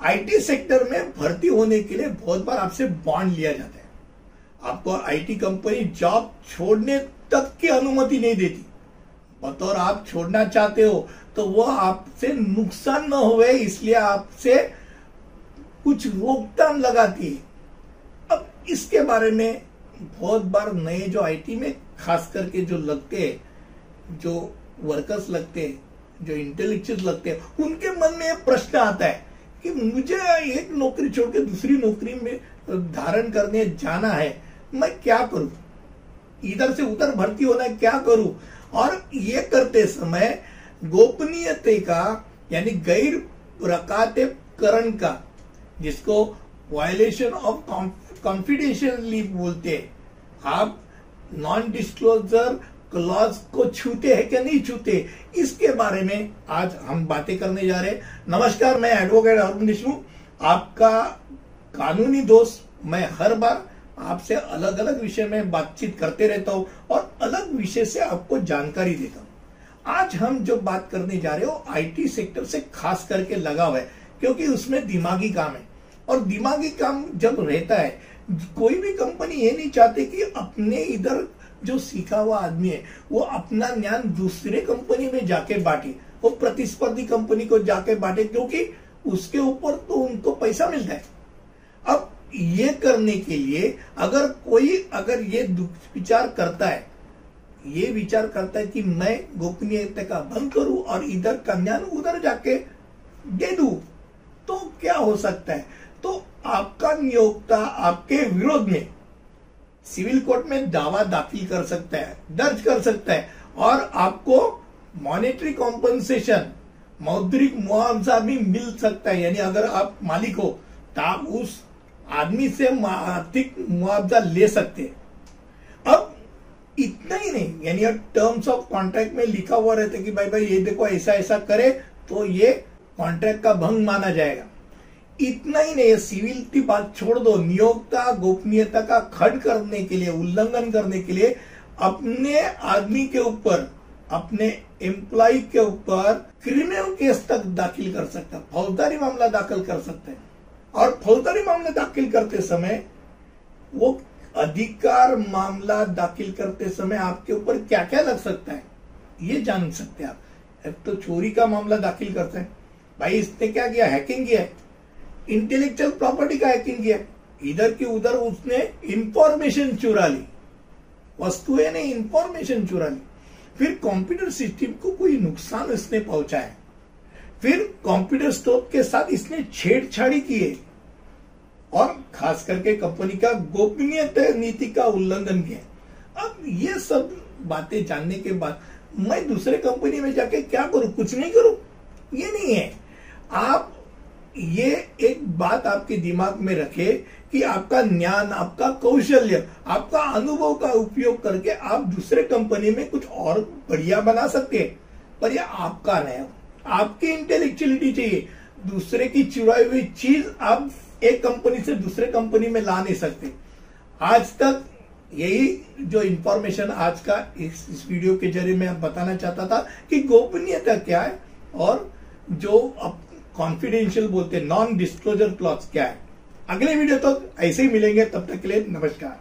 IT sector में भर्ती होने के लिए बहुत बार आपसे बॉन्ड लिया जाता है। आपको आईटी कंपनी जॉब छोड़ने तक की अनुमति नहीं देती। बतौर आप छोड़ना चाहते हो तो वो आपसे नुकसान न हुए इसलिए आपसे कुछ रोकथाम लगाती है। अब इसके बारे में बहुत बार नए जो आईटी में खास करके जो लगते हैं, जो वर्कर्स लगते हैं, जो इंटेलेक्चुअल लगते हैं, उनके मन में प्रश्न आता है कि मुझे एक नौकरी छोड़ के दूसरी नौकरी में धारण करने जाना है, मैं क्या करूँ? इधर से उधर भर्ती होना है, क्या करूँ? और ये करते समय गोपनीयते का, यानी गैर प्रकातकरण का, जिसको वायलेशन ऑफ़ कॉन्फिडेंशियली बोलते हैं। आप नॉन डिस्क्लोजर क्लॉज को छूते हैं क्या नहीं छूते, इसके बारे में आज हम बातें करने जा रहे हैं। नमस्कार, मैं एडवोकेट अरुण देशमुख, आपका कानूनी दोस्त मैं हर बार आपसे अलग अलग विषय में बातचीत करते रहता हूँ और अलग विषय से आपको जानकारी देता हूँ। आज हम जो बात करने जा रहे हो आईटी सेक्टर से खास करके लगा हुआ है, क्योंकि उसमें दिमागी काम है। और दिमागी काम जब रहता है, कोई भी कंपनी ये नहीं चाहती कि अपने इधर जो सीखा हुआ आदमी है, वो अपना ज्ञान दूसरे कंपनी में जाके बांटे, वो प्रतिस्पर्धी कंपनी को जाके बांटे, क्योंकि उसके ऊपर तो उनको पैसा मिलता है। अब ये करने के लिए अगर कोई, अगर ये विचार करता है, ये विचार करता है कि मैं गोपनीयता का भंग करूँ और इधर का ज्ञान उधर जाके दे दू तो क्या हो सकता है? तो आपका नियोक्ता आपके विरोध में सिविल कोर्ट में दावा दाखिल कर सकता है, दर्ज कर सकता है। और आपको मॉनेटरी कॉम्पनसेशन मौद्रिक मुआवजा भी मिल सकता है। यानी अगर आप मालिक हो तो आप उस आदमी से आर्थिक मुआवजा ले सकते हैं। अब इतना ही नहीं, यानी टर्म्स ऑफ़ कॉन्ट्रैक्ट में लिखा हुआ रहता है कि भाई भाई, ये देखो ऐसा ऐसा करे तो ये कॉन्ट्रैक्ट का भंग माना जाएगा। इतना ही नहीं सिविल की बात छोड़ दो। नियोक्ता, गोपनीयता का खंड करने के लिए, उल्लंघन करने के लिए अपने आदमी के ऊपर, अपने एम्प्लॉय के ऊपर क्रिमिनल केस तक दाखिल कर सकता है। फौजदारी मामला दाखिल कर सकते हैं। और फौजदारी मामला दाखिल करते समय, वो अधिकार मामला दाखिल करते समय आपके ऊपर क्या क्या लग सकता है, ये जान सकते हैं आप। तो चोरी का मामला दाखिल करते हैं। भाई, इसने क्या किया? हैकिंग किया है। इंटेलेक्चुअल प्रॉपर्टी का हैकिंग किया। इधर की उधर उसने इंफॉर्मेशन चुरा ली। वस्तुएँ ने इंफॉर्मेशन चुरा ली। फिर कंप्यूटर सिस्टम को कोई नुकसान इसने पहुँचाया। फिर कंप्यूटर स्टोव के साथ इसने छेड़छाड़ी की है। और खास करके कंपनी का गोपनीयता नीति का उल्लंघन किया। अब ये सब बातें जानने के बाद मैं दूसरे कंपनी में जाके क्या करूँ? कुछ नहीं करूँ? ये नहीं है। आप ये एक बात आपके दिमाग में रखे कि आपका ज्ञान आपका कौशल्य आपका अनुभव का उपयोग करके आप दूसरे कंपनी में कुछ और बढ़िया बना सकते हैं। पर यह आपका नहीं आपकी इंटेलेक्चुअलिटी चाहिए। दूसरे की चुराई हुई चीज़ आप एक कंपनी से दूसरे कंपनी में ला नहीं सकते। आज तक यही जो इंफॉर्मेशन आज का इस, इस वीडियो के ज़रिए मैं बताना चाहता था कि गोपनीयता क्या है और जो कॉन्फिडेंशियल बोलते हैं नॉन डिस्क्लोजर क्लॉज क्या है? अगले वीडियो तक तो ऐसे ही मिलेंगे, तब तक के लिए नमस्कार।